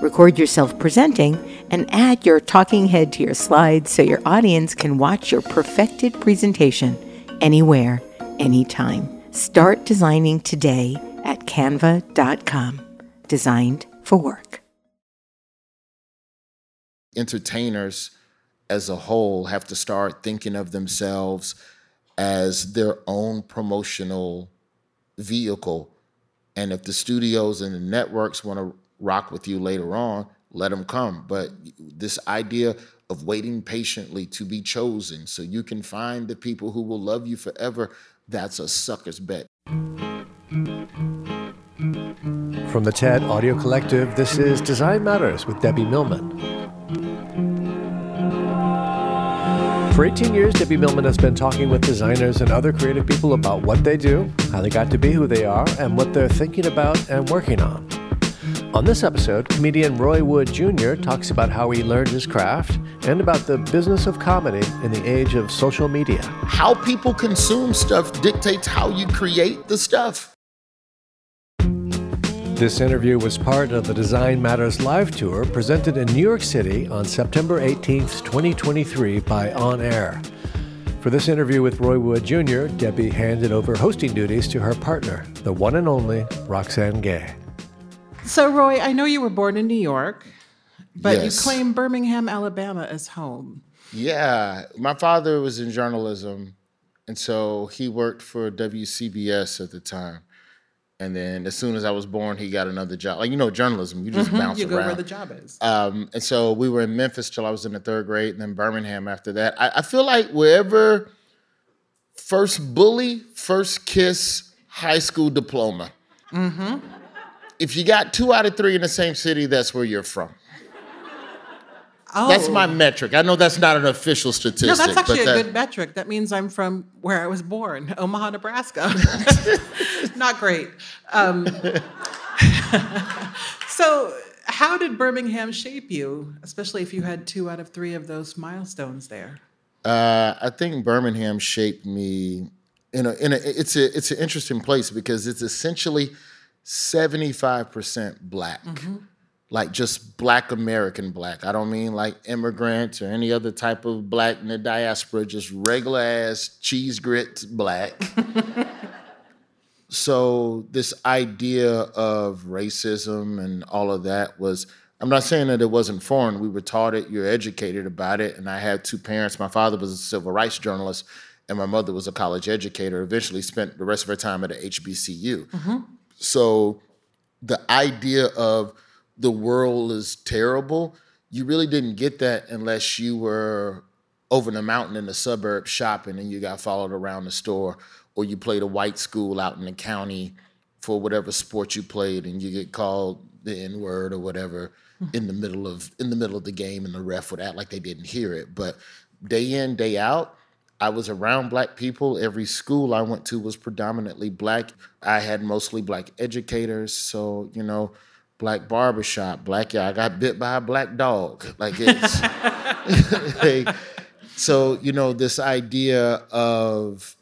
Record yourself presenting and add your talking head to your slides so your audience can watch your perfected presentation anywhere, anytime. Start designing today at canva.com. Designed for work. Entertainers as a whole have to start thinking of themselves as their own promotional vehicle. And if the studios and the networks want to rock with you later on, let them come. But this idea of waiting patiently to be chosen so you can find the people who will love you forever, that's a sucker's bet. From the TED Audio Collective, this is Design Matters with Debbie Millman. For 18 years, Debbie Millman has been talking with designers and other creative people about what they do, how they got to be who they are, and what they're thinking about and working on. On this episode, comedian Roy Wood Jr. talks about how he learned his craft and about the business of comedy in the age of social media. How people consume stuff dictates how you create the stuff. This interview was part of the Design Matters live tour presented in New York City on September 18th, 2023 by On Air. For this interview with Roy Wood Jr., Debbie handed over hosting duties to her partner, the one and only Roxane Gay. So, Roy, I know you were born in New York, but Yes. you claim Birmingham, Alabama as home. Yeah, my father was in journalism, and so he worked for WCBS at the time. And then as soon as I was born, he got another job. Like you know, journalism, you just bounce Mm-hmm. You go around. where the job is. Um, and so we were in Memphis till I was in the third grade, and then Birmingham after that. I, I feel like wherever first bully, first kiss, high school diploma. Mm-hmm. If you got two out of three in the same city, that's where you're from. Oh, That's my metric. I know that's not an official statistic. No, that's actually a that, good metric. That means I'm from where I was born, Omaha, Nebraska. Not great. Um, so, how did Birmingham shape you, especially if you had two out of three of those milestones there? Uh, I think Birmingham shaped me in a in a it's a it's an interesting place because it's essentially 75% black. Mm-hmm. Like just black American black. I don't mean like immigrants or any other type of black in the diaspora, just regular ass cheese grits black. so this idea of racism and all of that was i'm not saying that it wasn't foreign. We were taught it you're educated about it. And i had two parents. My father was a civil rights journalist and my mother was a college educator. Eventually spent the rest of her time at a hbcu mm-hmm. So the idea of the world is terrible you really didn't get that unless you were over the mountain in the suburb shopping and you got followed around the store or you played a white school out in the county for whatever sport you played and you get called the n word or whatever hmm. in the middle of in the middle of the game and the ref would act like they didn't hear it. But day in day out I was around black people. Every school I went to was predominantly black. I had mostly black educators. So, you know, black barbershop, black, yeah, I got bit by a black dog. Like it's, like, so, you know, this idea of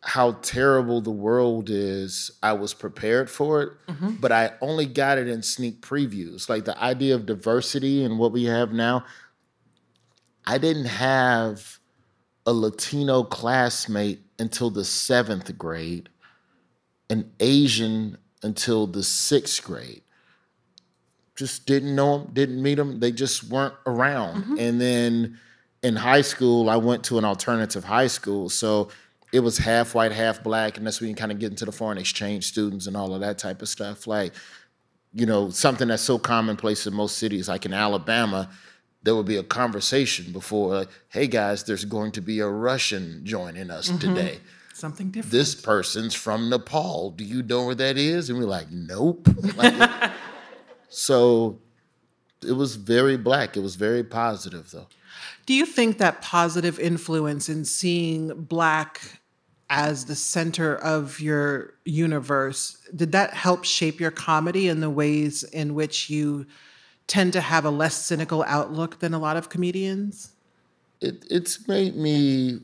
how terrible the world is, I was prepared for it, mm-hmm. but I only got it in sneak previews. Like the idea of diversity and what we have now, I didn't have a Latino classmate until the seventh grade, an Asian until the sixth grade. Just didn't know them, didn't meet them. They just weren't around. Mm-hmm. And then in high school, I went to an alternative high school. So it was half white, half black. And that's when you kind of get into the foreign exchange students and all of that type of stuff. Like, you know, something that's so commonplace in most cities, like in Alabama, there would be a conversation before, like, hey guys, there's going to be a Russian joining us mm-hmm. today. Something different. This person's from Nepal. Do you know where that is? And we're like, nope. Like, so it was very black. It was very positive, though. Do you think that positive influence in seeing Black as the center of your universe, did that help shape your comedy in the ways in which you tend to have a less cynical outlook than a lot of comedians? It, it's made me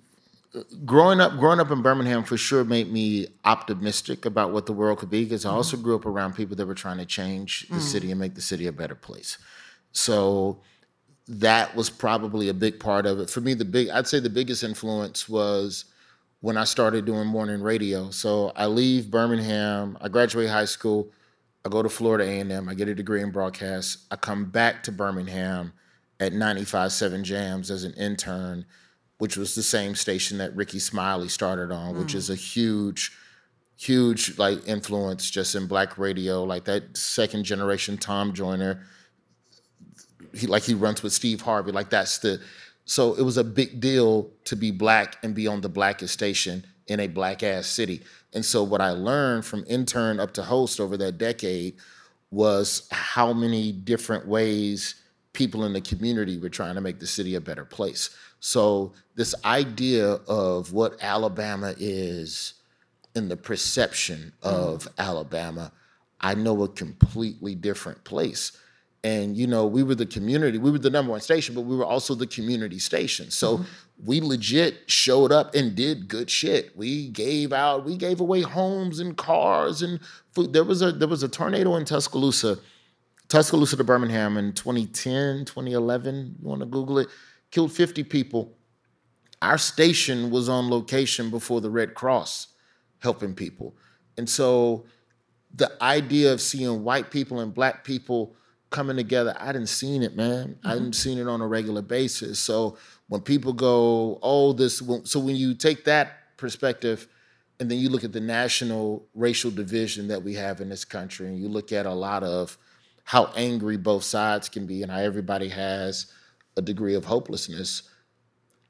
growing up growing up in Birmingham for sure made me optimistic about what the world could be because I also mm-hmm. grew up around people that were trying to change the mm. city and make the city a better place. So that was probably a big part of it. For me, the big I'd say the biggest influence was when I started doing morning radio. So I leave Birmingham, I graduate high school, I go to Florida A&M, I get a degree in broadcast. I come back to Birmingham at 95.7 Jamz as an intern, which was the same station that Rickey Smiley started on, which hmm. is a huge, huge like influence just in black radio. Like that second generation Tom Joyner, he like he runs with Steve Harvey. Like that's the so it was a big deal to be black and be on the blackest station in a black ass city. And so what I learned from intern up to host over that decade was how many different ways people in the community were trying to make the city a better place. So this idea of what Alabama is in the perception mm-hmm. of Alabama, I know a completely different place. And you know, we were the community, we were the number one station, but we were also the community station. So mm-hmm. we legit showed up and did good shit. We gave out, we gave away homes and cars and food. There was a there was a tornado in Tuscaloosa, Tuscaloosa to Birmingham in 2010, 2011. You want to Google it? Killed 50 people. Our station was on location before the Red Cross helping people. And so the idea of seeing white people and black people coming together, I didn't seen it, man. I mm-hmm. didn't seen it on a regular basis. So when people go, oh, this, so when you take that perspective and then you look at the national racial division that we have in this country and you look at a lot of how angry both sides can be and how everybody has a degree of hopelessness,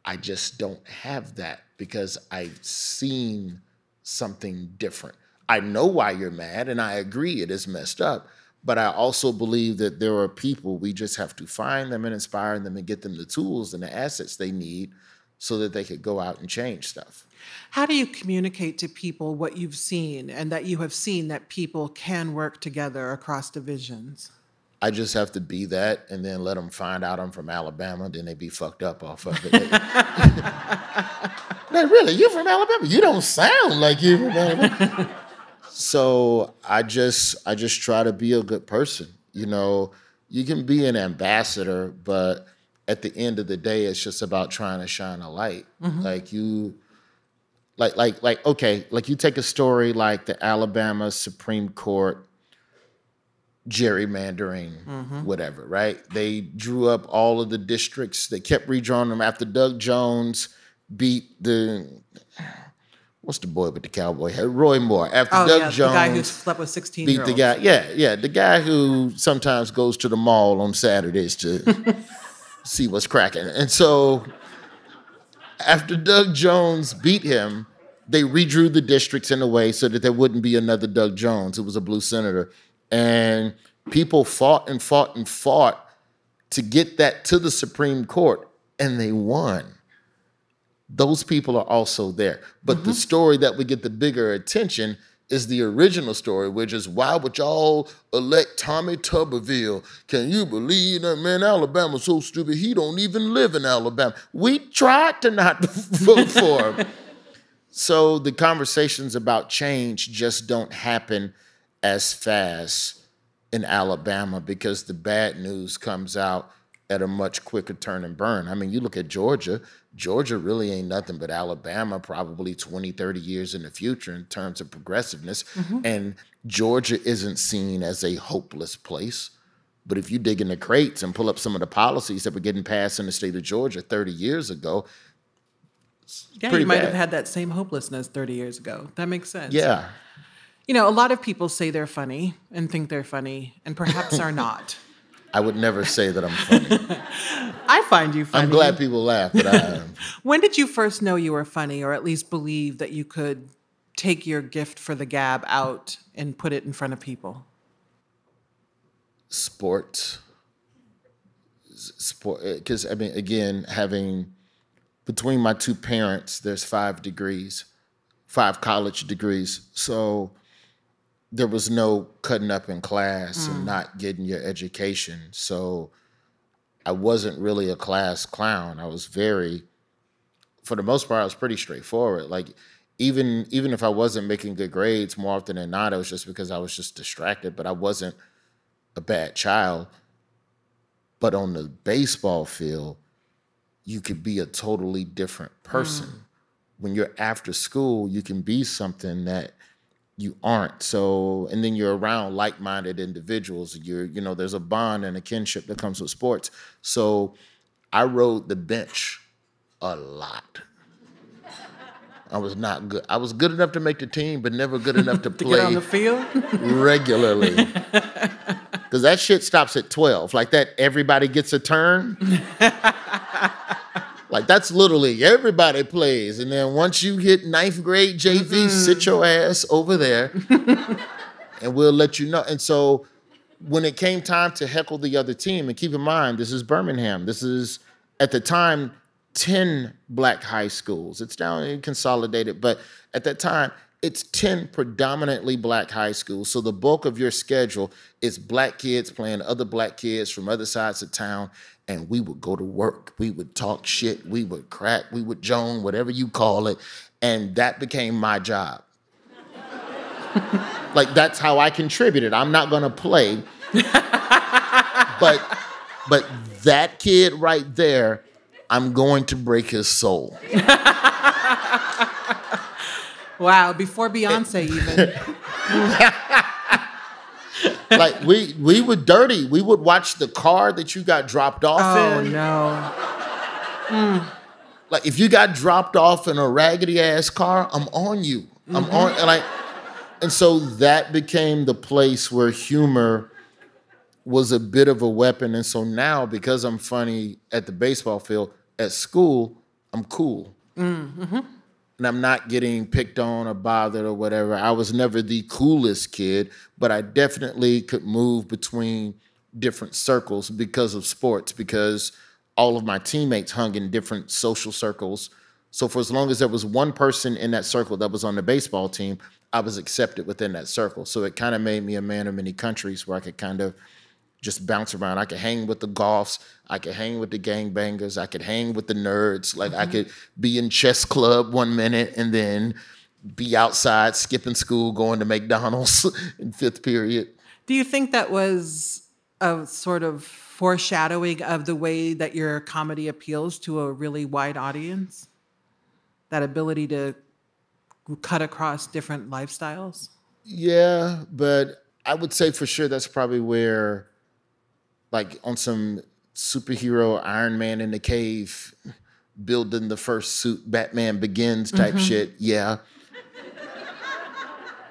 I just don't have that because I've seen something different. I know why you're mad, and I agree it is messed up. But I also believe that there are people, we just have to find them and inspire them and get them the tools and the assets they need so that they could go out and change stuff. How do you communicate to people what you've seen and that you have seen that people can work together across divisions? I just have to be that and then let them find out I'm from Alabama, then they be fucked up off of it. like, really, you're from Alabama? You don't sound like you're from Alabama. so I just I just try to be a good person. You know, you can be an ambassador, but at the end of the day, it's just about trying to shine a light. Mm-hmm. Like you like like like okay, like you take a story like the Alabama Supreme Court gerrymandering, mm-hmm. whatever, right? They drew up all of the districts. They kept redrawing them after Doug Jones beat the what's the boy with the cowboy hat? Roy Moore. After Oh, Doug yeah, Jones the guy who slept with 16 beat the guy. Yeah, yeah, the guy who sometimes goes to the mall on Saturdays to see what's cracking. And so after Doug Jones beat him, they redrew the districts in a way so that there wouldn't be another Doug Jones. It was a blue senator. And people fought and fought and fought to get that to the Supreme Court, and they won. Those people are also there. But the mm-hmm. story that would get the bigger attention is the original story, which is why would y'all elect Tommy Tuberville? Can you believe that man? Alabama's so stupid. He don't even live in Alabama. We tried to not vote for him. So the conversations about change just don't happen as fast in Alabama because the bad news comes out at a much quicker turn and burn. I mean, you look at Georgia, Georgia really ain't nothing but Alabama probably 20, 30 years in the future in terms of progressiveness. Mm-hmm. And Georgia isn't seen as a hopeless place. But if you dig in the crates and pull up some of the policies that were getting passed in the state of Georgia 30 years ago, Yeah, you might bad. have had that same hopelessness 30 years ago. That makes sense. yeah. You know, a lot of people say they're funny and think they're funny and perhaps are not. I would never say that I'm funny. I find you funny. I'm glad people laugh, but I am. When did you first know you were funny or at least believe that you could take your gift for the gab out and put it in front of people? sports sport eh, because i mean again having between my two parents there's five degrees five college degrees so there was no cutting up in class and mm. not getting your education. So i wasn't really a class clown. I was very for the most part i was pretty straightforward. Like even even if i wasn't making good grades more often than not it was just because i was just distracted but i wasn't a bad child. But on the baseball field, you could be a totally different mm. person. When you're after school, you can be something that you aren't. So, and then you're around like-minded individuals. You're, you know, there's a bond and a kinship that comes with sports. So I rode the bench a lot. I was not good. I was good enough to make the team, but never good enough to To play on the field? regularly. Because that shit stops at 12. Like that, everybody gets a turn. like that's literally everybody plays. And then once you hit ninth grade JV, mm-hmm. sit your ass over there and we'll let you know. And so when it came time to heckle the other team, and keep in mind, this is Birmingham. This is at the time 10 black high schools. It's now consolidated, but at that time, it's 10 predominantly black high schools. So the bulk of your schedule is black kids playing other black kids from other sides of town. And we would go to work. We would talk shit. We would crack. We would joan, whatever you call it. And that became my job. like that's how I contributed. I'm not gonna play. but but that kid right there, I'm going to break his soul. Wow, before Beyonce even. like we we were dirty. We would watch the car that you got dropped off in. Oh in. no. Mm. Like if you got dropped off in a raggedy ass car, I'm on you. I'm on mm-hmm. and like and so that became the place where humor was a bit of a weapon. And so now because I'm funny at the baseball field, at school, I'm cool. Mm-hmm. And I'm not getting picked on or bothered or whatever. I was never the coolest kid, but I definitely could move between different circles because of sports, because all of my teammates hung in different social circles. So for as long as there was one person in that circle that was on the baseball team, I was accepted within that circle. So it kind of made me a man of many countries where I could kind of just bounce around. I could hang with the golfs. I could hang with the gangbangers. I could hang with the nerds. Like I mm-hmm. could be in chess club one minute and then be outside skipping school, going to McDonald's in fifth period. Do you think that was a sort of foreshadowing of the way that your comedy appeals to a really wide audience? That ability to cut across different lifestyles? Yeah, but I would say for sure that's probably where, like, on some superhero Iron Man in the cave, building the first suit, Batman Begins type mm-hmm. shit. Yeah.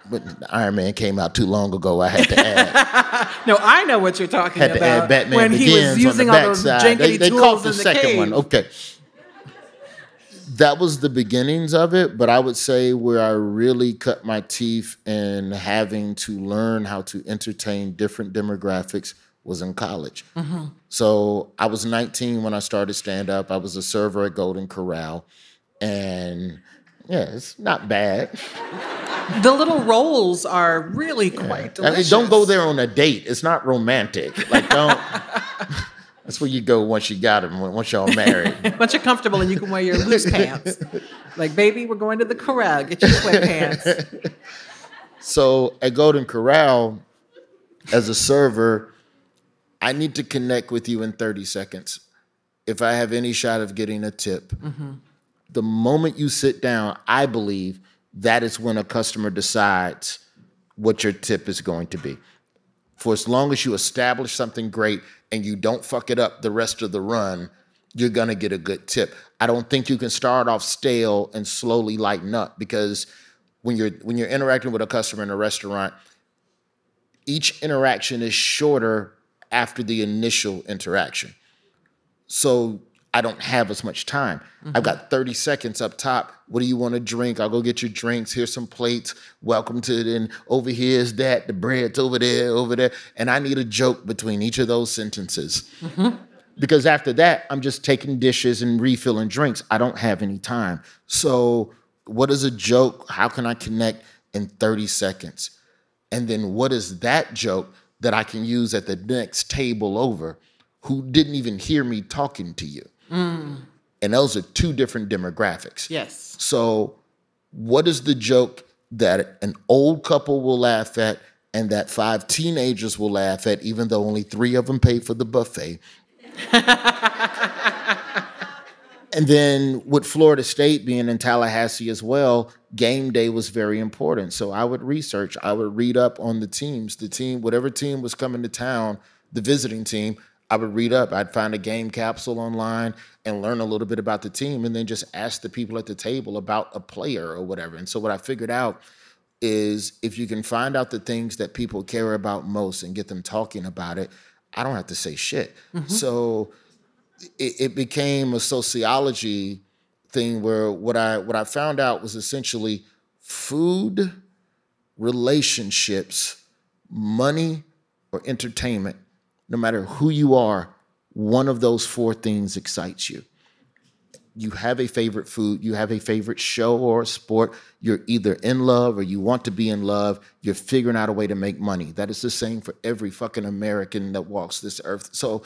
But Iron Man came out too long ago. I had to add. No, I know what you're talking had to about. add Batman when Begins he was using on the backside. They, they tools the in the second cave. one. Okay. That was the beginnings of it, but I would say where I really cut my teeth in having to learn how to entertain different demographics was in college. Mm-hmm. So I was 19 when I started stand up. I was a server at Golden Corral. And yeah, it's not bad. The little rolls are really quite I mean, delicious. don't go there on a date. It's not romantic. Like, don't. that's where you go once you got them, once y'all married. Once you're comfortable and you can wear your loose pants. Like, baby, we're going to the corral. Get your sweatpants. So at Golden Corral, as a server, I need to connect with you in 30 seconds. If I have any shot of getting a tip, mm-hmm. the moment you sit down, I believe that is when a customer decides what your tip is going to be. For as long as you establish something great and you don't fuck it up the rest of the run, you're gonna get a good tip. I don't think you can start off stale and slowly lighten up because when you're when you're interacting with a customer in a restaurant, each interaction is shorter after the initial interaction. So I don't have as much time. I've mm-hmm. got 30 seconds up top. What do you want to drink? I'll go get your drinks. Here's some plates. Welcome to it. And over here is that. The bread's over there, over there. And I need a joke between each of those sentences. Mm-hmm. Because after that, I'm just taking dishes and refilling drinks. I don't have any time. So, what is a joke? How can I connect in 30 seconds? And then, what is that joke that I can use at the next table over who didn't even hear me talking to you? And those are two different demographics. Yes. So, what is the joke that an old couple will laugh at and that five teenagers will laugh at, even though only three of them pay for the buffet? and then with Florida State being in Tallahassee as well, game day was very important. So I would research, I would read up on the teams, the team, whatever team was coming to town, the visiting team. I would read up. I'd find a game capsule online and learn a little bit about the team, and then just ask the people at the table about a player or whatever. And so what I figured out is if you can find out the things that people care about most and get them talking about it, I don't have to say shit. Mm-hmm. So it, it became a sociology thing where what I what I found out was essentially food, relationships, money, or entertainment. No matter who you are, one of those four things excites you you have a favorite food, you have a favorite show or sport, you're either in love or you want to be in love, you're figuring out a way to make money. That is the same for every fucking American that walks this earth. So,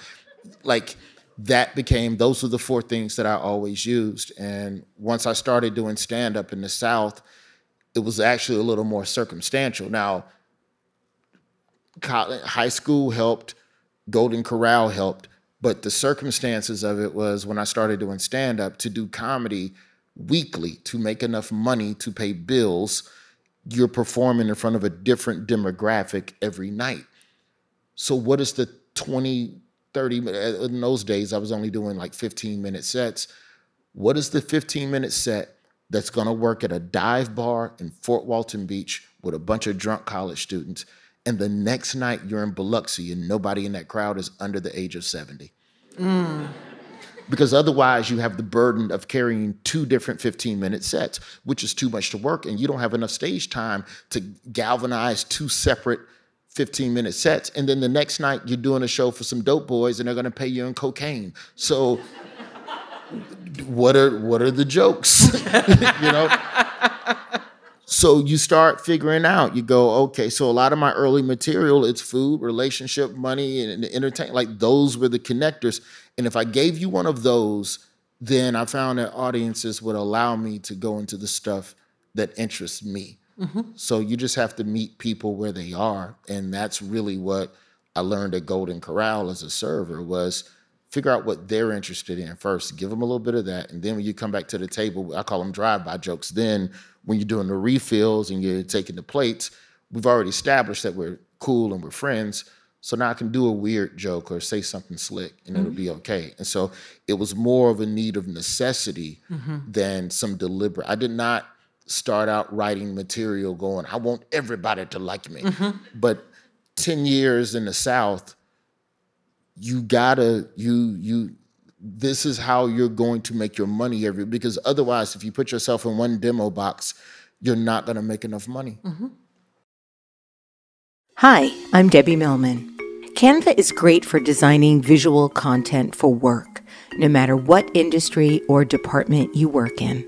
like, that became, those are the four things that I always used. And once I started doing stand up in the South, it was actually a little more circumstantial. Now, high school helped, Golden Corral helped, but the circumstances of it was when I started doing stand up to do comedy weekly to make enough money to pay bills, you're performing in front of a different demographic every night. So, what is the 20, 30? Uh, in those days, I was only doing like 15 minute sets. What is the 15 minute set that's gonna work at a dive bar in Fort Walton Beach with a bunch of drunk college students? And the next night you're in Biloxi and nobody in that crowd is under the age of 70. Mm. Because otherwise, you have the burden of carrying two different 15 minute sets, which is too much to work, and you don't have enough stage time to galvanize two separate 15 minute sets. And then the next night, you're doing a show for some dope boys, and they're gonna pay you in cocaine. So, what are what are the jokes? you know? So you start figuring out. You go, okay. So a lot of my early material, it's food, relationship, money, and entertainment. Like those were the connectors. And if I gave you one of those, then I found that audiences would allow me to go into the stuff that interests me. Mm-hmm. So you just have to meet people where they are, and that's really what I learned at Golden Corral as a server was figure out what they're interested in first. Give them a little bit of that, and then when you come back to the table, I call them drive-by jokes. Then when you're doing the refills and you're taking the plates, we've already established that we're cool and we're friends. So now I can do a weird joke or say something slick and it'll be mm-hmm. okay. And so it was more of a need of necessity mm-hmm. than some deliberate. I did not start out writing material going, I want everybody to like me. Mm-hmm. But 10 years in the South, you gotta, you, you, this is how you're going to make your money every, because otherwise, if you put yourself in one demo box, you're not gonna make enough money. Mm-hmm. Hi, I'm Debbie Millman. Canva is great for designing visual content for work, no matter what industry or department you work in.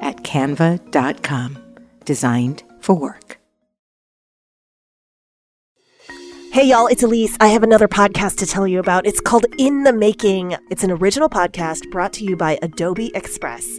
at canva.com. Designed for work. Hey, y'all, it's Elise. I have another podcast to tell you about. It's called In the Making. It's an original podcast brought to you by Adobe Express.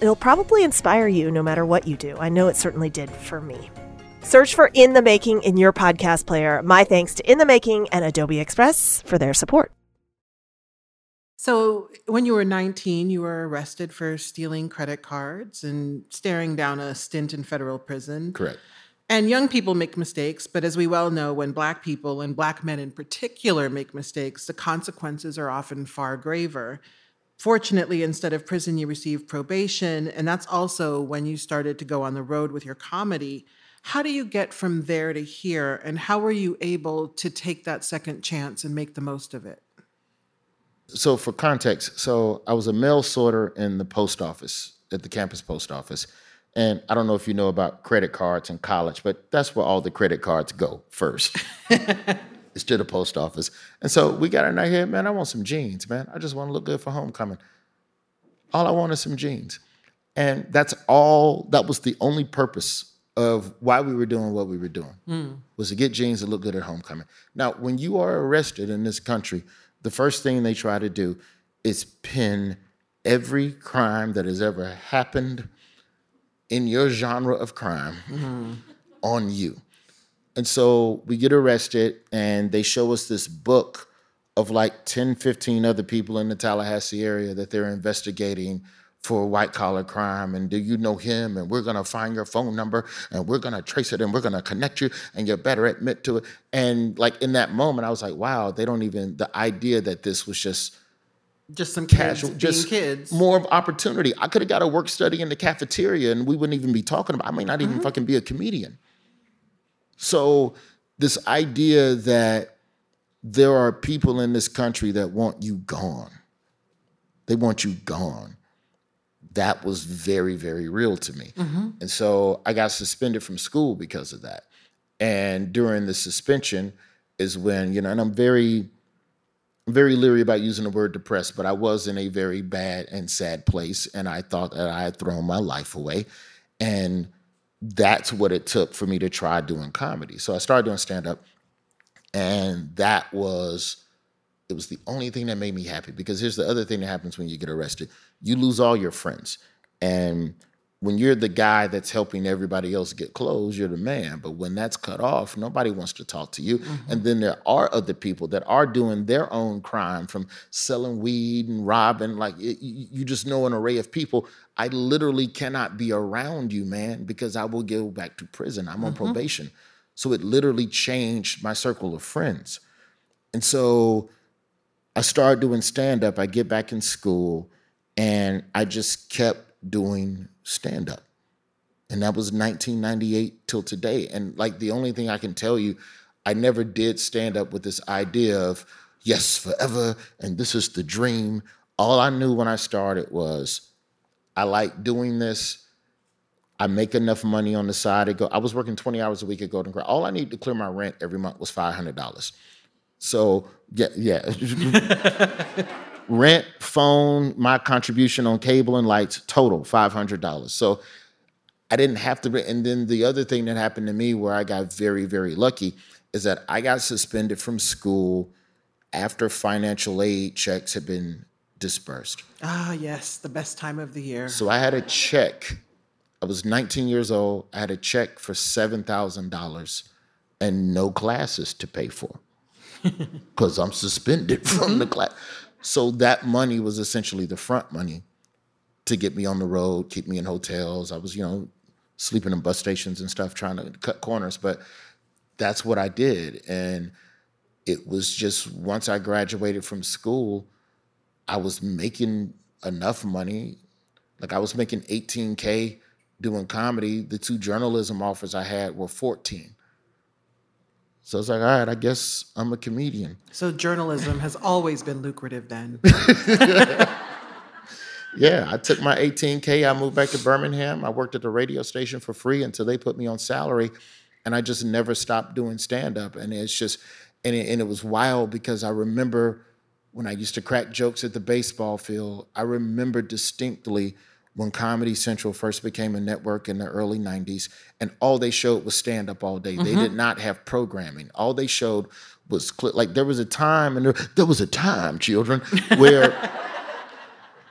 it'll probably inspire you no matter what you do. I know it certainly did for me. Search for In the Making in your podcast player. My thanks to In the Making and Adobe Express for their support. So, when you were 19, you were arrested for stealing credit cards and staring down a stint in federal prison. Correct. And young people make mistakes, but as we well know, when Black people and Black men in particular make mistakes, the consequences are often far graver. Fortunately, instead of prison, you received probation. And that's also when you started to go on the road with your comedy. How do you get from there to here? And how were you able to take that second chance and make the most of it? So, for context, so I was a mail sorter in the post office, at the campus post office. And I don't know if you know about credit cards in college, but that's where all the credit cards go first. it's to the post office. And so we got in our head, man, I want some jeans, man. I just want to look good for homecoming. All I want is some jeans. And that's all, that was the only purpose of why we were doing what we were doing, mm. was to get jeans that look good at homecoming. Now, when you are arrested in this country, the first thing they try to do is pin every crime that has ever happened in your genre of crime mm-hmm. on you. And so we get arrested and they show us this book of like 10, 15 other people in the Tallahassee area that they're investigating for white collar crime and do you know him and we're going to find your phone number and we're going to trace it and we're going to connect you and you better admit to it. And like in that moment i was like wow they don't even the idea that this was just just some casual just kids. more of opportunity. I could have got a work study in the cafeteria and we wouldn't even be talking about i may not even mm-hmm. fucking be a comedian so this idea that there are people in this country that want you gone they want you gone that was very, very real to me. Mm-hmm. And so I got suspended from school because of that. And during the suspension is when, you know, and I'm very, very leery about using the word depressed, but I was in a very bad and sad place. And I thought that I had thrown my life away. And that's what it took for me to try doing comedy. So I started doing stand up. And that was it was the only thing that made me happy because here's the other thing that happens when you get arrested you lose all your friends and when you're the guy that's helping everybody else get clothes you're the man but when that's cut off nobody wants to talk to you mm-hmm. and then there are other people that are doing their own crime from selling weed and robbing like it, you just know an array of people i literally cannot be around you man because i will go back to prison i'm on mm-hmm. probation so it literally changed my circle of friends and so I started doing stand up. I get back in school and I just kept doing stand up. And that was 1998 till today. And like the only thing I can tell you, I never did stand up with this idea of, yes, forever, and this is the dream. All I knew when I started was, I like doing this. I make enough money on the side. I go. I was working 20 hours a week at Golden Corral. All I needed to clear my rent every month was $500. So yeah, yeah. Rent, phone, my contribution on cable and lights, total five hundred dollars. So I didn't have to. And then the other thing that happened to me, where I got very, very lucky, is that I got suspended from school after financial aid checks had been dispersed. Ah, yes, the best time of the year. So I had a check. I was 19 years old. I had a check for $7,000 and no classes to pay for because I'm suspended from the class. So that money was essentially the front money to get me on the road, keep me in hotels. I was, you know, sleeping in bus stations and stuff, trying to cut corners. But that's what I did. And it was just once I graduated from school, I was making enough money. Like I was making 18K doing comedy. The two journalism offers I had were 14. So I was like, all right, I guess I'm a comedian. So journalism has always been lucrative then. Yeah, I took my 18K, I moved back to Birmingham. I worked at the radio station for free until they put me on salary. And I just never stopped doing stand up. And it's just, and it, and it was wild because I remember when I used to crack jokes at the baseball field, I remember distinctly when Comedy Central first became a network in the early 90s, and all they showed was stand up all day. They did mm-hmm. not have programming. All they showed was like there was a time, and there, there was a time, children, where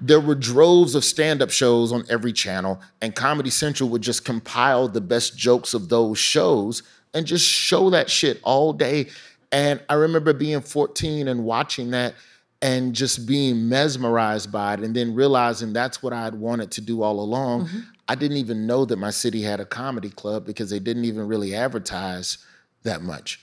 there were droves of stand-up shows on every channel and comedy central would just compile the best jokes of those shows and just show that shit all day and i remember being 14 and watching that and just being mesmerized by it and then realizing that's what I had wanted to do all along i didn't even know that my city had a comedy club because they didn't even really advertise that much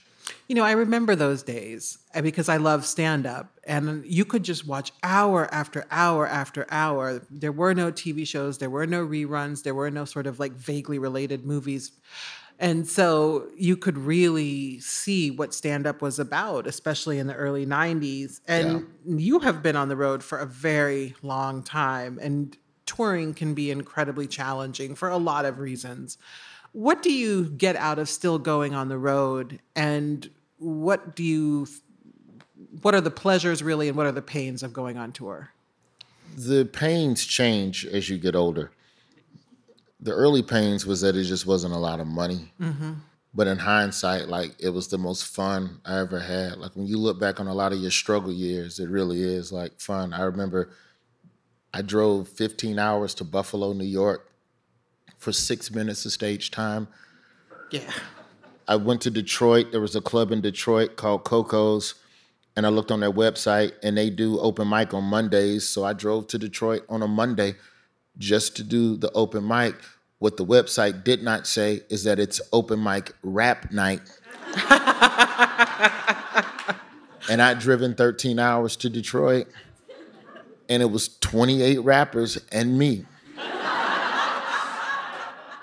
You know, I remember those days uh, because I love stand up, and you could just watch hour after hour after hour. There were no TV shows, there were no reruns, there were no sort of like vaguely related movies. And so you could really see what stand up was about, especially in the early 90s. And you have been on the road for a very long time, and touring can be incredibly challenging for a lot of reasons. What do you get out of still going on the road? And what do you, what are the pleasures really, and what are the pains of going on tour? the pains change as you get older. The early pains was that it just wasn't a lot of money. Mm-hmm. But in hindsight, like it was the most fun I ever had. Like when you look back on a lot of your struggle years, it really is like fun. I remember I drove 15 hours to Buffalo, New York for six minutes of stage time. Yeah. I went to Detroit. There was a club in Detroit called Coco's, and I looked on their website, and they do open mic on Mondays. So I drove to Detroit on a Monday just to do the open mic. What the website did not say is that it's open mic rap night. and I'd driven 13 hours to Detroit, and it was 28 rappers and me.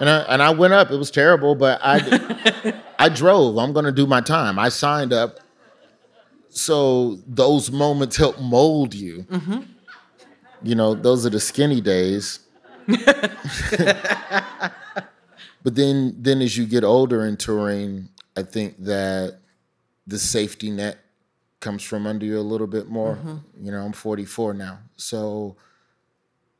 And I, and I went up. It was terrible, but I I drove. I'm going to do my time. I signed up. So those moments help mold you. Mm-hmm. You know, those are the skinny days. but then then as you get older in touring, I think that the safety net comes from under you a little bit more. Mm-hmm. You know, I'm 44 now. So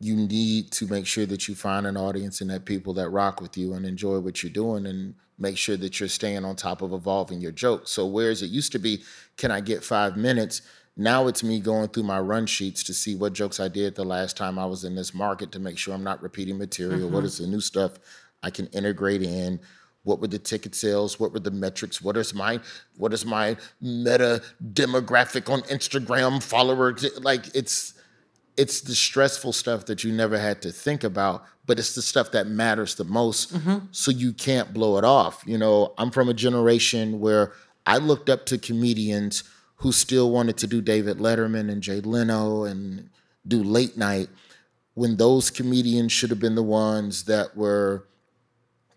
you need to make sure that you find an audience and that people that rock with you and enjoy what you're doing and make sure that you're staying on top of evolving your jokes. So whereas it used to be, can I get five minutes? Now it's me going through my run sheets to see what jokes I did the last time I was in this market to make sure I'm not repeating material. What mm-hmm. is the new stuff I can integrate in? What were the ticket sales? What were the metrics? What is my what is my meta demographic on Instagram follower? Like it's it's the stressful stuff that you never had to think about, but it's the stuff that matters the most. Mm-hmm. So you can't blow it off. You know, I'm from a generation where I looked up to comedians who still wanted to do David Letterman and Jay Leno and do late night when those comedians should have been the ones that were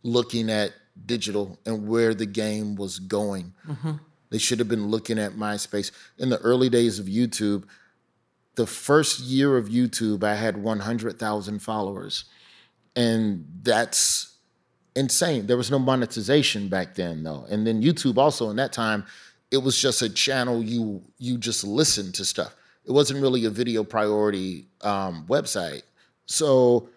looking at digital and where the game was going. Mm-hmm. They should have been looking at MySpace. In the early days of YouTube, the first year of YouTube, I had 100,000 followers. And that's insane. There was no monetization back then, though. And then YouTube also, in that time, it was just a channel you you just listened to stuff. It wasn't really a video priority um, website. So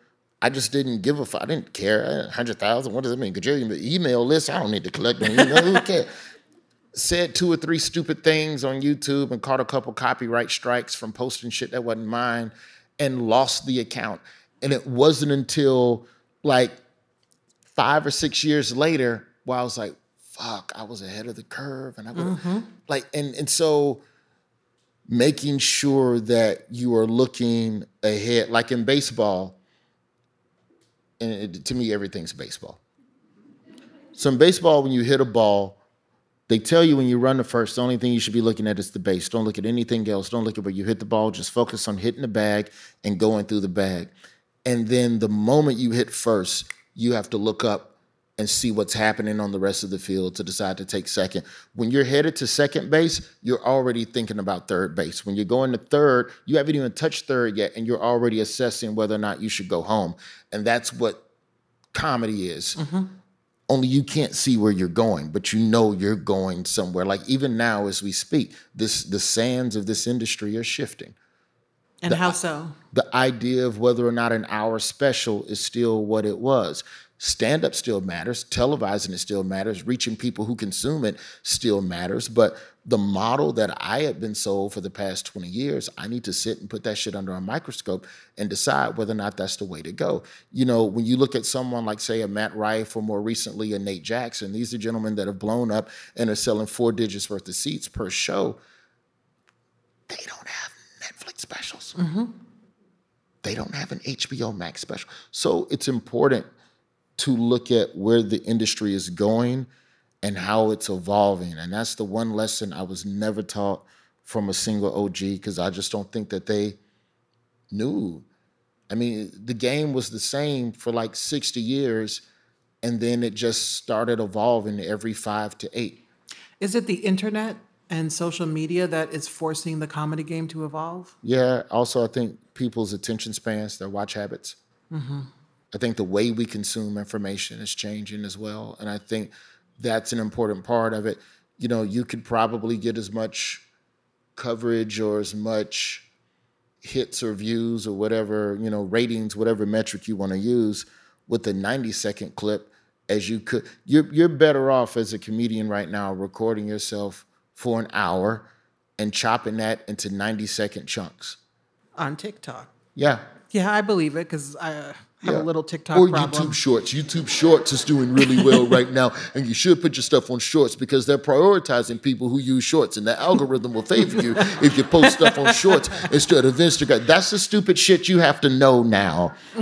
I just didn't give a fuck. I didn't care. 100,000, what does it mean? Gajillion email list? I don't need to collect an email. Who cares? said two or three stupid things on YouTube and caught a couple copyright strikes from posting shit that wasn't mine and lost the account. And it wasn't until like five or six years later where I was like, fuck, I was ahead of the curve. And I was mm-hmm. like, and, and so making sure that you are looking ahead, like in baseball, and it, to me, everything's baseball. So in baseball, when you hit a ball, they tell you when you run the first, the only thing you should be looking at is the base. Don't look at anything else. Don't look at where you hit the ball. Just focus on hitting the bag and going through the bag. And then the moment you hit first, you have to look up and see what's happening on the rest of the field to decide to take second. When you're headed to second base, you're already thinking about third base. When you're going to third, you haven't even touched third yet, and you're already assessing whether or not you should go home. And that's what comedy is. Mm-hmm. Only you can't see where you're going, but you know you're going somewhere. Like even now as we speak, this the sands of this industry are shifting. And how so? The idea of whether or not an hour special is still what it was. Stand up still matters, televising it still matters, reaching people who consume it still matters. But the model that I have been sold for the past 20 years, I need to sit and put that shit under a microscope and decide whether or not that's the way to go. You know, when you look at someone like, say, a Matt Rife or more recently a Nate Jackson, these are gentlemen that have blown up and are selling four digits worth of seats per show. They don't have Netflix specials mm-hmm. they don't have an HBO Max special. So it's important to look at where the industry is going and how it's evolving. And that's the one lesson I was never taught from a single OG because I just don't think that they knew. I mean, the game was the same for like 60 years, and then it just started evolving every five to eight. Is it the internet and social media that is forcing the comedy game to evolve? Yeah. Also, I think people's attention spans, their watch habits. Mm-hmm. I think the way we consume information is changing as well. And I think that's an important part of it. You know, you could probably get as much coverage or as much hits or views or whatever, you know, ratings, whatever metric you want to use with a 90 second clip as you could. You're, you're better off as a comedian right now recording yourself for an hour and chopping that into 90 second chunks. On TikTok. Yeah. Yeah, I believe it because I uh, have Yeah. a little TikTok or problem. YouTube Shorts. YouTube Shorts is doing really well right now, and you should put your stuff on Shorts because they're prioritizing people who use Shorts, and the algorithm will favor you if you post stuff on Shorts instead of Instagram. That's the stupid shit you have to know now.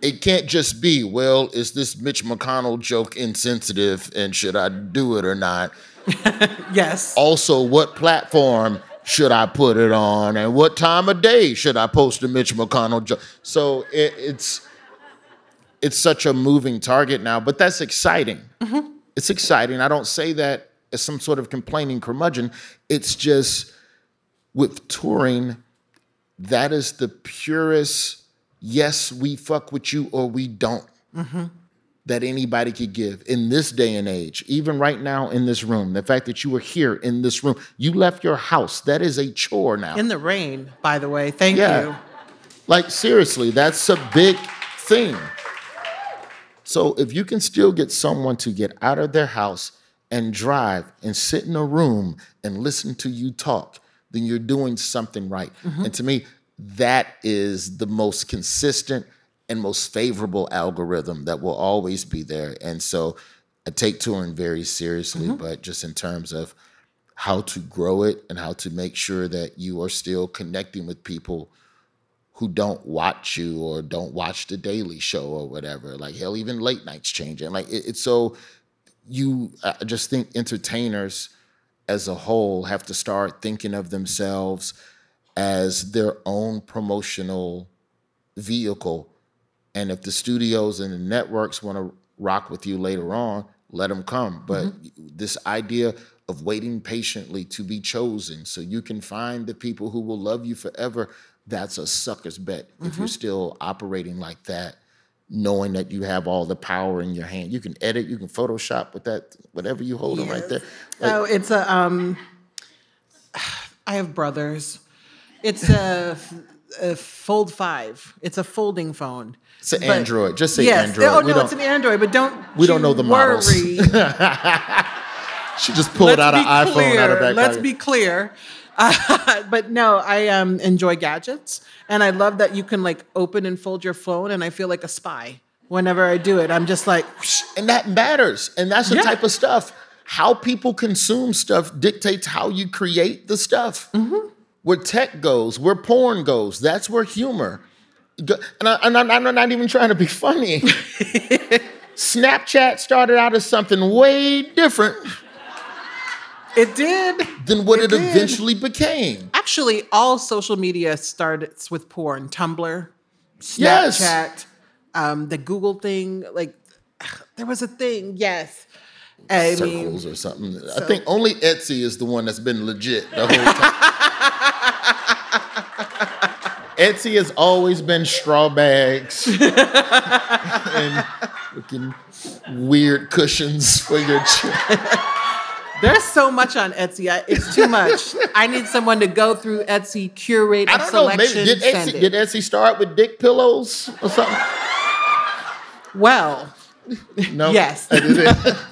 it can't just be, well, is this Mitch McConnell joke insensitive, and should I do it or not? yes. also what platform should I put it on and what time of day should I post a Mitch McConnell joke? So it, it's it's such a moving target now, but that's exciting. Mm-hmm. It's exciting. I don't say that as some sort of complaining curmudgeon. It's just with touring, that is the purest yes, we fuck with you or we don't mm-hmm. That anybody could give in this day and age, even right now in this room. The fact that you are here in this room, you left your house. That is a chore now. In the rain, by the way. Thank Yeah. you. Like, seriously, that's a big thing. So, if you can still get someone to get out of their house and drive and sit in a room and listen to you talk, then you're doing something right. Mm-hmm. And to me, that is the most consistent and most favorable algorithm that will always be there. And so, I take touring very seriously, mm-hmm. but just in terms of how to grow it and how to make sure that you are still connecting with people who don't watch you or don't watch the Daily Show or whatever. Like hell, even late nights changing. Like it, it's so you. I just think entertainers as a whole have to start thinking of themselves as their own promotional vehicle. And if the studios and the networks want to rock with you later on, let them come. But this idea of waiting patiently to be chosen so you can find the people who will love you forever, that's a sucker's bet. If you're still operating like that, knowing that you have all the power in your hand. You can edit, you can Photoshop with that, whatever you hold it right there. Like, oh, it's a um. I have brothers. It's a, a Fold Five. It's a folding phone. It's an But- Android. Just say yes. Android. Oh We no, it's an Android. But don't we don't know the models. She just pulled Let's out an iPhone clear. out of back Let's pocket. be clear. Uh, but no, I um, enjoy gadgets, and I love that you can like open and fold your phone, and I feel like a spy whenever I do it. I'm just like, and that matters. And that's the Yeah. type of stuff. How people consume stuff dictates how you create the stuff. Mm-hmm. Where tech goes, where porn goes, that's where humor. go- And, I, and I'm, I'm not even trying to be funny. Snapchat started out as something way different it did. than what It it, eventually became. Actually, all social media starts with porn. Tumblr, Snapchat, Yes. um, the Google thing. Like, there was a thing. Yes. I mean, Circles or something. I think only Etsy is the one that's been legit the whole time. Etsy has always been straw bags and looking weird cushions for your chair. there's so much on Etsy. I, it's too much. I need someone to go through Etsy, curate I don't know. Maybe did Etsy, did Etsy start with dick pillows or something? well, No. Yes.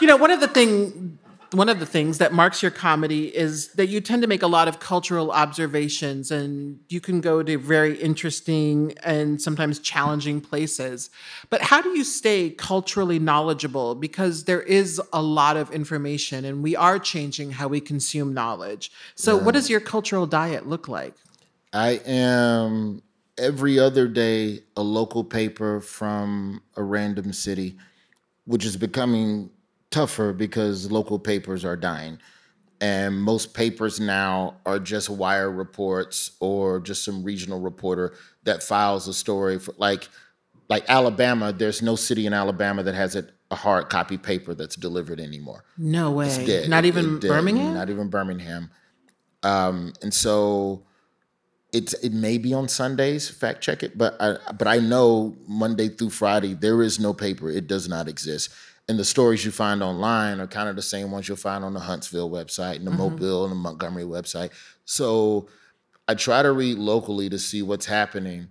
You know, one of the thing, one of the things that marks your comedy is that you tend to make a lot of cultural observations, and you can go to very interesting and sometimes challenging places. But how do you stay culturally knowledgeable? Because there is a lot of information, and we are changing how we consume knowledge. So, what does your cultural diet look like? I am every other day a local paper from a random city, which is becoming tougher because local papers are dying. And most papers now are just wire reports or just some regional reporter that files a story for like like Alabama, there's no city in Alabama that has a, a hard copy paper that's delivered anymore No way. Not even it dead. Birmingham. Not even Birmingham. Um, and so it's it may be on Sundays. Fact check it, but I but I know Monday through Friday there is no paper. It does not exist. And the stories you find online are kind of the same ones you'll find on the Huntsville website and the mm-hmm. Mobile and the Montgomery website. So I try to read locally to see what's happening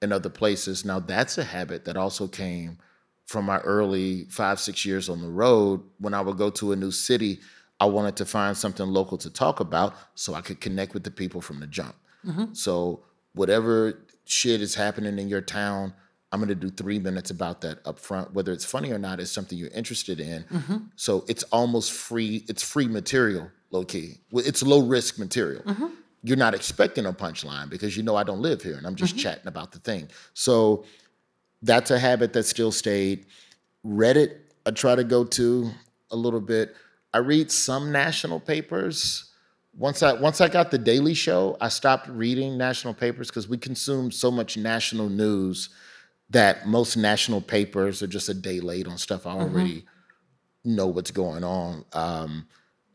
in other places. Now that's a habit that also came from my early five, six years on the road. When I would go to a new city, I wanted to find something local to talk about so I could connect with the people from the jump. Mm-hmm. So whatever shit is happening in your town, I'm gonna do three minutes about that up front. Whether it's funny or not is something you're interested in. Mm-hmm. So it's almost free, it's free material, low key. It's low risk material. Mm-hmm. You're not expecting a punchline because you know I don't live here and I'm just mm-hmm. chatting about the thing. So that's a habit that still stayed. Reddit, I try to go to a little bit. I read some national papers. Once I once I got the Daily Show, I stopped reading national papers because we consume so much national news that most national papers are just a day late on stuff I already know what's going on. Um,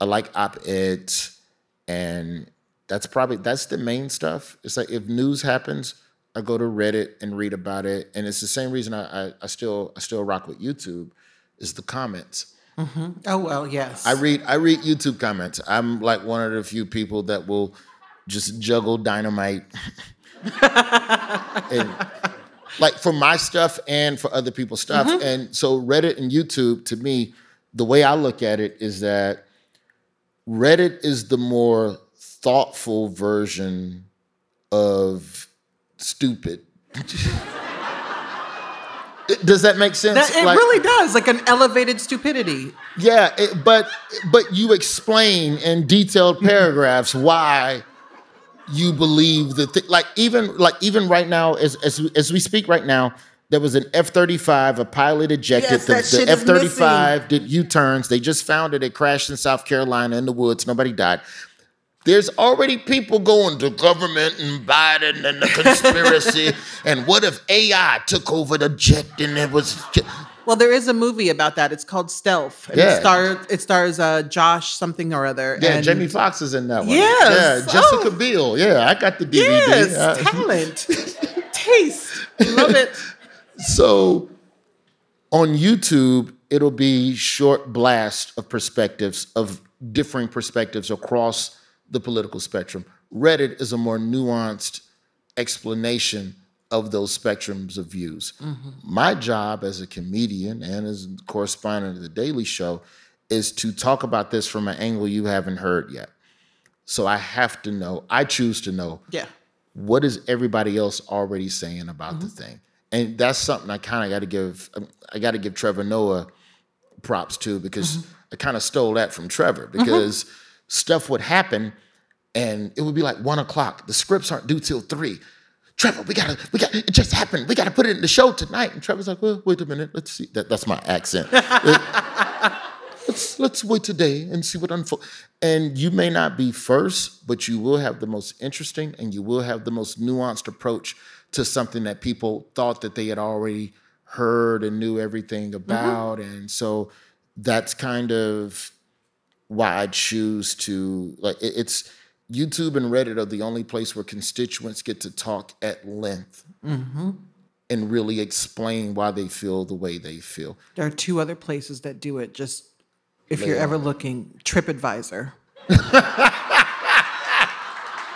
I like op-eds, and that's probably that's the main stuff. It's like if news happens, I go to Reddit and read about it, and it's the same reason I, I, I still I still rock with YouTube, is the comments. Oh well, yes. I read I read YouTube comments. I'm like one of the few people that will just juggle dynamite, and like for my stuff and for other people's stuff. Mm-hmm. And so Reddit and YouTube, to me, the way I look at it is that Reddit is the more thoughtful version of stupid. Does that make sense? That, it Like- really does, like an elevated stupidity. yeah, it, but but you explain in detailed mm-hmm. paragraphs why you believe the thing. Like even like even right now, as as we, as we speak right now, there was an F thirty five, a pilot ejected. Yes, the F thirty five did U turns. They just found it. It crashed in South Carolina in the woods. Nobody died. There's already people going to government and Biden and the conspiracy. and what if AI took over the jet and it was? ju- Well, there is a movie about that. It's called Stealth. And Yeah. It stars it stars uh, Josh something or other. Yeah, and Jamie Foxx is in that one. Yes. Yeah, Jessica Oh. Biel. Yeah, I got the DVD. Yes, Uh, talent, taste. Love it. so on YouTube, it'll be short blast of perspectives of differing perspectives across the political spectrum. Reddit is a more nuanced explanation of those spectrums of views. Mm-hmm. My job as a comedian and as a correspondent of the Daily Show is to talk about this from an angle you haven't heard yet. So I have to know, I choose to know Yeah. what is everybody else already saying about the mm-hmm. thing. And that's something i kind of got to give um, i got to give trevor noah props to because mm-hmm. i kind of stole that from trevor because stuff would happen and it would be like one o'clock. The scripts aren't due till three trevor we gotta we got it just happened. We gotta put it in the show tonight. And trevor's like well wait a minute. Let's see. That, that's my accent. Let's let's wait today and see what unfolds. And you may not be first, but you will have the most interesting and you will have the most nuanced approach to something that people thought that they had already heard and knew everything mm-hmm. about. And so that's kind of why I choose to like it- it's YouTube and Reddit are the only place where constituents get to talk at length and really explain why they feel the way they feel. There are two other places that do it. Just if Lay you're it ever looking, TripAdvisor.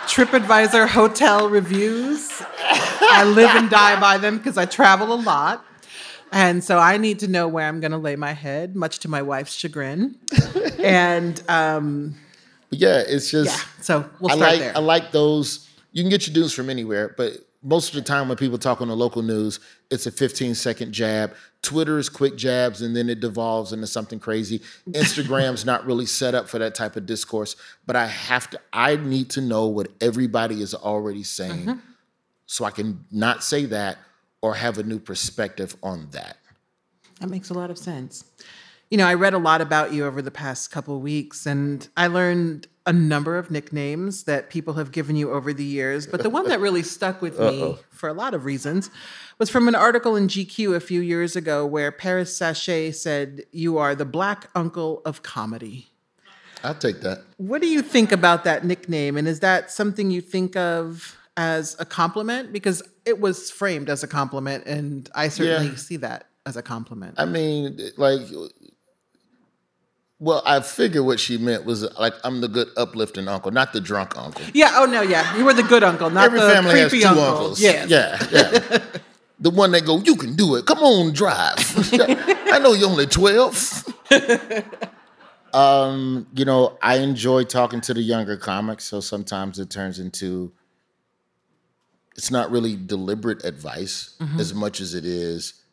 TripAdvisor hotel reviews. I live and die by them because I travel a lot. And so I need to know where I'm going to lay my head, much to my wife's chagrin. and um, But yeah, it's just yeah, so we'll I start like there. I like those. You can get your news from anywhere, but most of the time when people talk on the local news, it's a 15 second jab. Twitter is quick jabs and then it devolves into something crazy. Instagram's not really set up for that type of discourse, but I have to I need to know what everybody is already saying Mm-hmm. so I can not say that or have a new perspective on that. That makes a lot of sense. You know, I read a lot about you over the past couple weeks, and I learned a number of nicknames that people have given you over the years. But the one that really stuck with me for a lot of reasons was from an article in GQ a few years ago where Paris Sashay said, You are the black uncle of comedy. I'll take that. What do you think about that nickname? And is that something you think of as a compliment? Because it was framed as a compliment, and I certainly Yeah. see that as a compliment. I mean, like, well, I figured what she meant was like I'm the good uplifting uncle, not the drunk uncle. Yeah. Oh no. Yeah. You were the good uncle, not Every the family has creepy two uncle. uncles. Yeah. yeah, yeah. the one that go, you can do it. Come on, drive. I know you're only twelve. um, you know, I enjoy talking to the younger comics, so sometimes it turns into it's not really deliberate advice as much as it is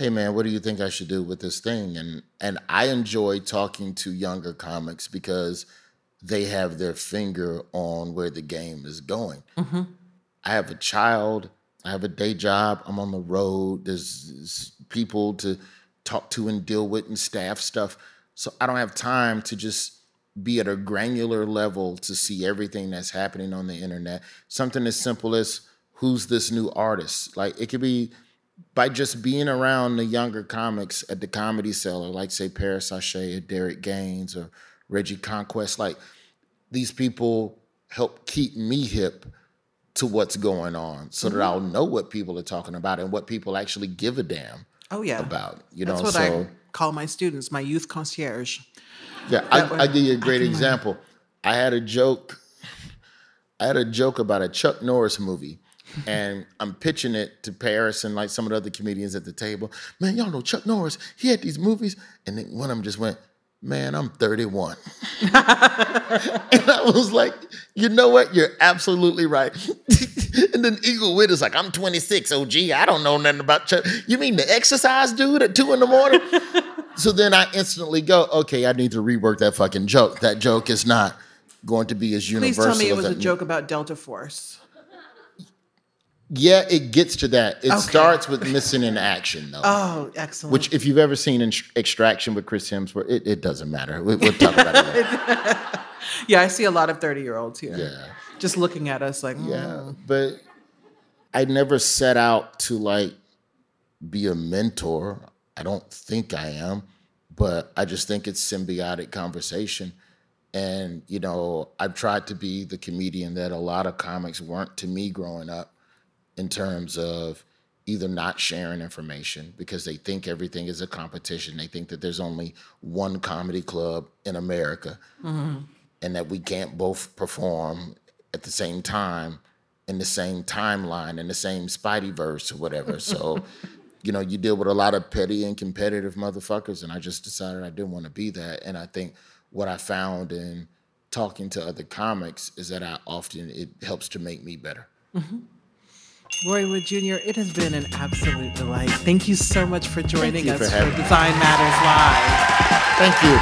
hey man what do you think i should do with this thing? And and i enjoy talking to younger comics because they have their finger on where the game is going. Mm-hmm. I have a child i have a day job i'm on the road there's, there's people to talk to and deal with and staff stuff. So i don't have time to just be at a granular level to see everything that's happening on the internet. Something as simple as who's this new artist? Like it could be by just being around the younger comics at the comedy cellar, like say Paris Sashay or Derek Gaines or Reggie Conquest, like these people help keep me hip to what's going on so that mm-hmm. I'll know what people are talking about and what people actually give a damn Oh yeah. about. You That's know, what so I call my students, my youth concierge. yeah, that I, I give you a great learn. example. I had a joke. I had a joke about a Chuck Norris movie, and I'm pitching it to Paris and like some of the other comedians at the table. Man, y'all know Chuck Norris. He had these movies, and then one of them just went, "Man, I'm 31," and I was like, "You know what? You're absolutely right." and then Eagle Wit is like, "I'm 26. Oh, gee, I don't know nothing about Chuck. You mean the exercise dude at two in the morning?" So then I instantly go, okay, I need to rework that fucking joke. That joke is not going to be as universal. Please tell me it was a joke about Delta Force. Yeah, it gets to that. It Okay. starts with missing in action, though. Oh, excellent. which, if you've ever seen in Extraction with Chris Hemsworth, it, it doesn't matter. We, we'll talk about it. yeah, I see a lot of 30 year olds here. Yeah. Just looking at us like, Yeah, mm. but I never set out to like be a mentor. I don't think I am, but I just think it's symbiotic conversation. And you know, I've tried to be the comedian that a lot of comics weren't to me growing up, in terms of either not sharing information because they think everything is a competition. They think that there's only one comedy club in America and that we can't both perform at the same time in the same timeline in the same Spideyverse or whatever. So you know, you deal with a lot of petty and competitive motherfuckers, and I just decided I didn't want to be that. And I think what I found in talking to other comics is that I often it helps to make me better. Mm-hmm. Roy Wood Jr., it has been an absolute delight. Thank you so much for joining us for, for Design Matters Live. Thank you.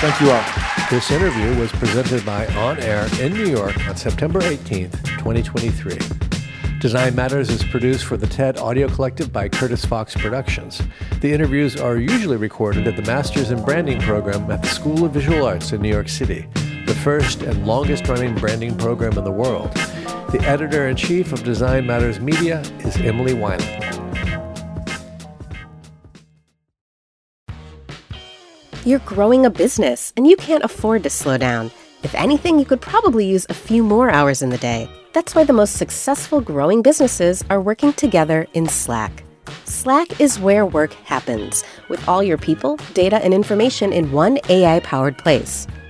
Thank you all. This interview was presented by On Air in New York on September 18th, 2023. Design Matters is produced for the TED Audio Collective by Curtis Fox Productions. The interviews are usually recorded at the Masters in Branding program at the School of Visual Arts in New York City, the first and longest running branding program in the world. The editor in chief of Design Matters Media is Emily Weiland. You're growing a business and you can't afford to slow down. If anything, you could probably use a few more hours in the day. That's why the most successful growing businesses are working together in Slack. Slack is where work happens, with all your people, data, and information in one AI powered place.